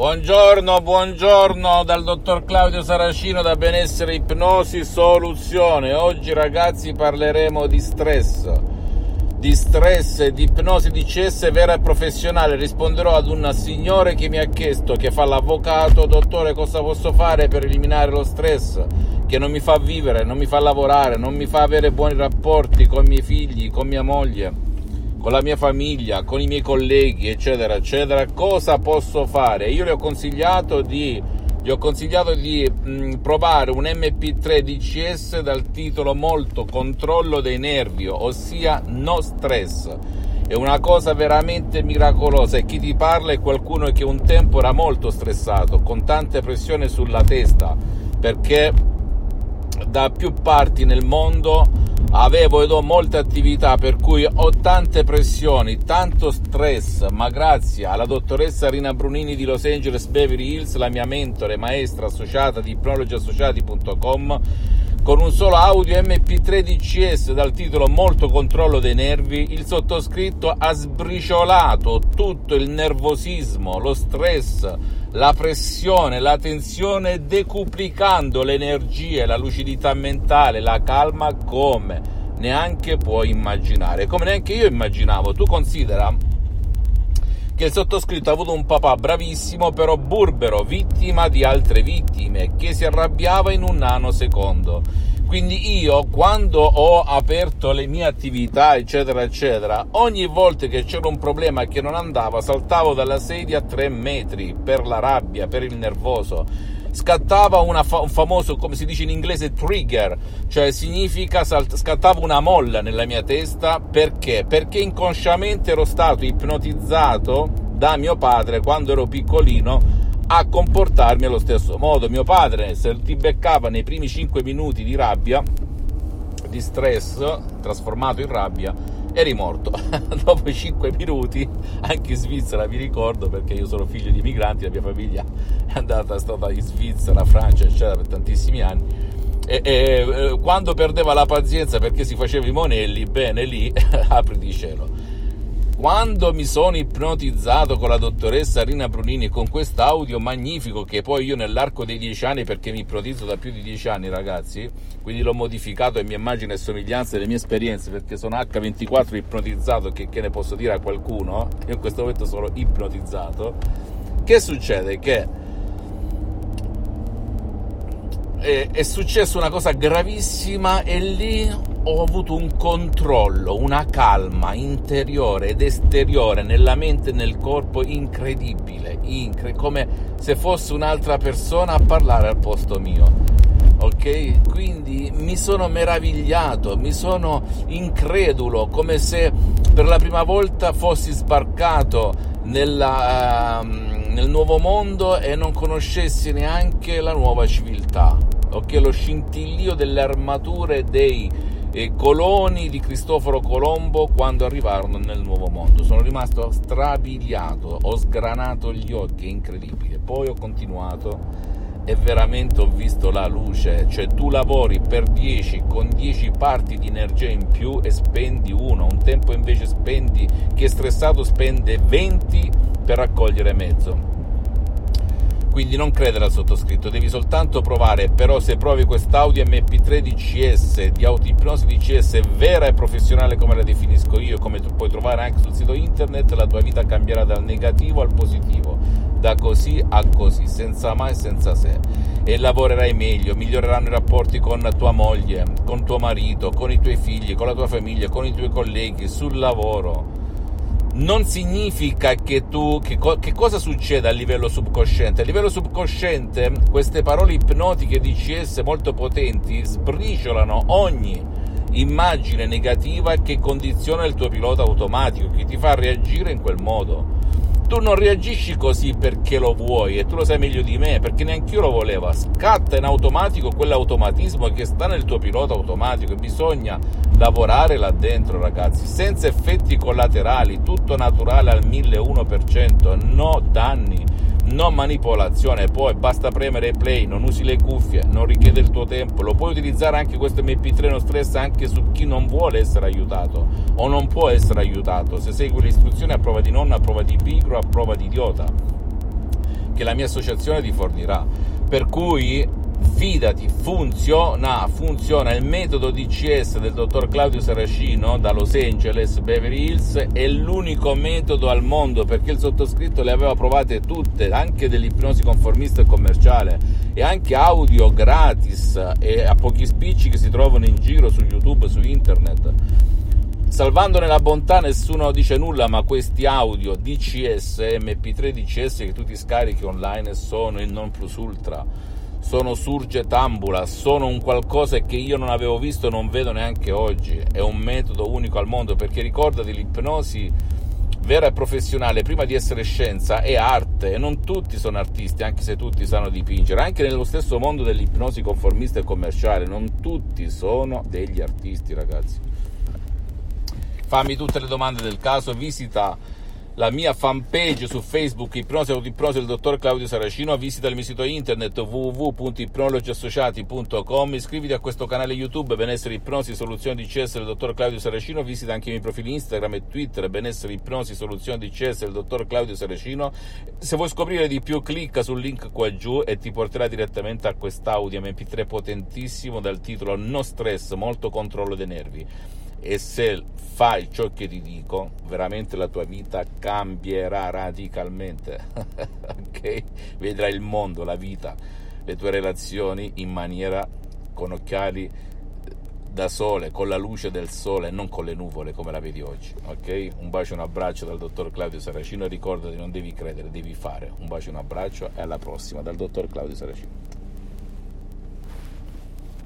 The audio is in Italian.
Buongiorno, buongiorno dal dottor Claudio Saracino da Benessere Ipnosi Soluzione. Oggi ragazzi parleremo di stress, di stress di ipnosi di CS vera e professionale. Risponderò ad un signore che mi ha chiesto, che fa l'avvocato, dottore cosa posso fare per eliminare lo stress che non mi fa vivere, non mi fa lavorare, non mi fa avere buoni rapporti con i miei figli, con mia moglie con la mia famiglia, con i miei colleghi, eccetera, eccetera, cosa posso fare? Io le ho consigliato di, ho consigliato di mh, provare un MP3 DCS dal titolo molto controllo dei nervi, ossia no stress. È una cosa veramente miracolosa e chi ti parla è qualcuno che un tempo era molto stressato, con tante pressioni sulla testa, perché da più parti nel mondo avevo ed ho molte attività per cui ho tante pressioni, tanto stress, ma grazie alla dottoressa Rina Brunini di Los Angeles Beverly Hills, la mia mentore, maestra associata di ipnologiassociati.com, con un solo audio MP3 DCS dal titolo Molto controllo dei nervi, il sottoscritto ha sbriciolato tutto il nervosismo, lo stress, la pressione, la tensione, decuplicando le energie, la lucidità mentale, la calma come neanche puoi immaginare, come neanche io immaginavo. Tu considera che il sottoscritto ha avuto un papà bravissimo, però burbero, vittima di altre vittime, che si arrabbiava in un nanosecondo. Quindi io quando ho aperto le mie attività, eccetera, eccetera, ogni volta che c'era un problema che non andava, saltavo dalla sedia a tre metri per la rabbia, per il nervoso scattava fa- un famoso, come si dice in inglese, trigger, cioè significa salt- scattava una molla nella mia testa perché? Perché inconsciamente ero stato ipnotizzato da mio padre quando ero piccolino a comportarmi allo stesso modo. Mio padre, se ti beccava nei primi 5 minuti di rabbia, di stress trasformato in rabbia, eri morto. Dopo 5 minuti, anche in Svizzera vi ricordo perché io sono figlio di migranti, la mia famiglia è andata, è stata in Svizzera, Francia, eccetera, per tantissimi anni. E, e, e quando perdeva la pazienza perché si faceva i monelli, bene lì, apri di cielo. Quando mi sono ipnotizzato con la dottoressa Rina Brunini con quest'audio magnifico che poi io nell'arco dei dieci anni, perché mi ipnotizzo da più di dieci anni ragazzi, quindi l'ho modificato a mia immagine e somiglianza delle mie esperienze perché sono H24 ipnotizzato, che, che ne posso dire a qualcuno? Io in questo momento sono ipnotizzato. Che succede? Che è, è successa una cosa gravissima e lì ho avuto un controllo, una calma interiore ed esteriore nella mente e nel corpo incredibile, incre- come se fosse un'altra persona a parlare al posto mio. Ok? Quindi mi sono meravigliato, mi sono incredulo, come se per la prima volta fossi sbarcato nella, uh, nel nuovo mondo e non conoscessi neanche la nuova civiltà. Ok? Lo scintillio delle armature dei e coloni di Cristoforo Colombo quando arrivarono nel Nuovo Mondo. Sono rimasto strabiliato, ho sgranato gli occhi, è incredibile. Poi ho continuato e veramente ho visto la luce, cioè tu lavori per 10 con 10 parti di energia in più e spendi uno, un tempo invece spendi chi è stressato spende 20 per raccogliere mezzo quindi non credere al sottoscritto, devi soltanto provare, però se provi quest'audio MP3 DCS, di autoipnosi DCS vera e professionale come la definisco io, come tu puoi trovare anche sul sito internet, la tua vita cambierà dal negativo al positivo, da così a così, senza mai e senza se, e lavorerai meglio, miglioreranno i rapporti con tua moglie, con tuo marito, con i tuoi figli, con la tua famiglia, con i tuoi colleghi, sul lavoro non significa che tu che, co- che, cosa succede a livello subconsciente? A livello subconsciente queste parole ipnotiche DCS molto potenti sbriciolano ogni immagine negativa che condiziona il tuo pilota automatico che ti fa reagire in quel modo tu non reagisci così perché lo vuoi e tu lo sai meglio di me, perché neanche io lo volevo. Scatta in automatico quell'automatismo che sta nel tuo pilota automatico e bisogna lavorare là dentro, ragazzi, senza effetti collaterali, tutto naturale al 1001%, no danni non manipolazione, poi basta premere play, non usi le cuffie, non richiede il tuo tempo, lo puoi utilizzare anche questo MP3 no stress anche su chi non vuole essere aiutato o non può essere aiutato, se segui le istruzioni a prova di nonna, a prova di pigro, a prova di idiota che la mia associazione ti fornirà. Per cui fidati, funziona, funziona. Il metodo DCS del dottor Claudio Saracino da Los Angeles, Beverly Hills, è l'unico metodo al mondo perché il sottoscritto le aveva provate tutte, anche dell'ipnosi conformista e commerciale e anche audio gratis e a pochi spicci che si trovano in giro su YouTube, su internet. Salvandone la bontà nessuno dice nulla, ma questi audio DCS, MP3 DCS che tu ti scarichi online sono il non plus ultra sono surge tambula, sono un qualcosa che io non avevo visto e non vedo neanche oggi. È un metodo unico al mondo perché ricordati l'ipnosi vera e professionale, prima di essere scienza, è arte e non tutti sono artisti, anche se tutti sanno dipingere. Anche nello stesso mondo dell'ipnosi conformista e commerciale, non tutti sono degli artisti, ragazzi. Fammi tutte le domande del caso, visita la mia fanpage su Facebook Ipnosi Autoipnosi del dottor Claudio Saracino, visita il mio sito internet www.ipnologiassociati.com, iscriviti a questo canale YouTube Benessere Ipnosi Soluzioni di CS del dottor Claudio Saracino, visita anche i miei profili Instagram e Twitter Benessere Ipnosi Soluzioni di CS del dottor Claudio Saracino. Se vuoi scoprire di più clicca sul link qua giù e ti porterà direttamente a quest'audio MP3 potentissimo dal titolo No stress, molto controllo dei nervi e se fai ciò che ti dico, veramente la tua vita cambierà radicalmente. ok? Vedrai il mondo, la vita, le tue relazioni in maniera con occhiali da sole, con la luce del sole, non con le nuvole come la vedi oggi. Ok? Un bacio e un abbraccio dal dottor Claudio Saracino e ricordati non devi credere, devi fare. Un bacio e un abbraccio e alla prossima dal dottor Claudio Saracino.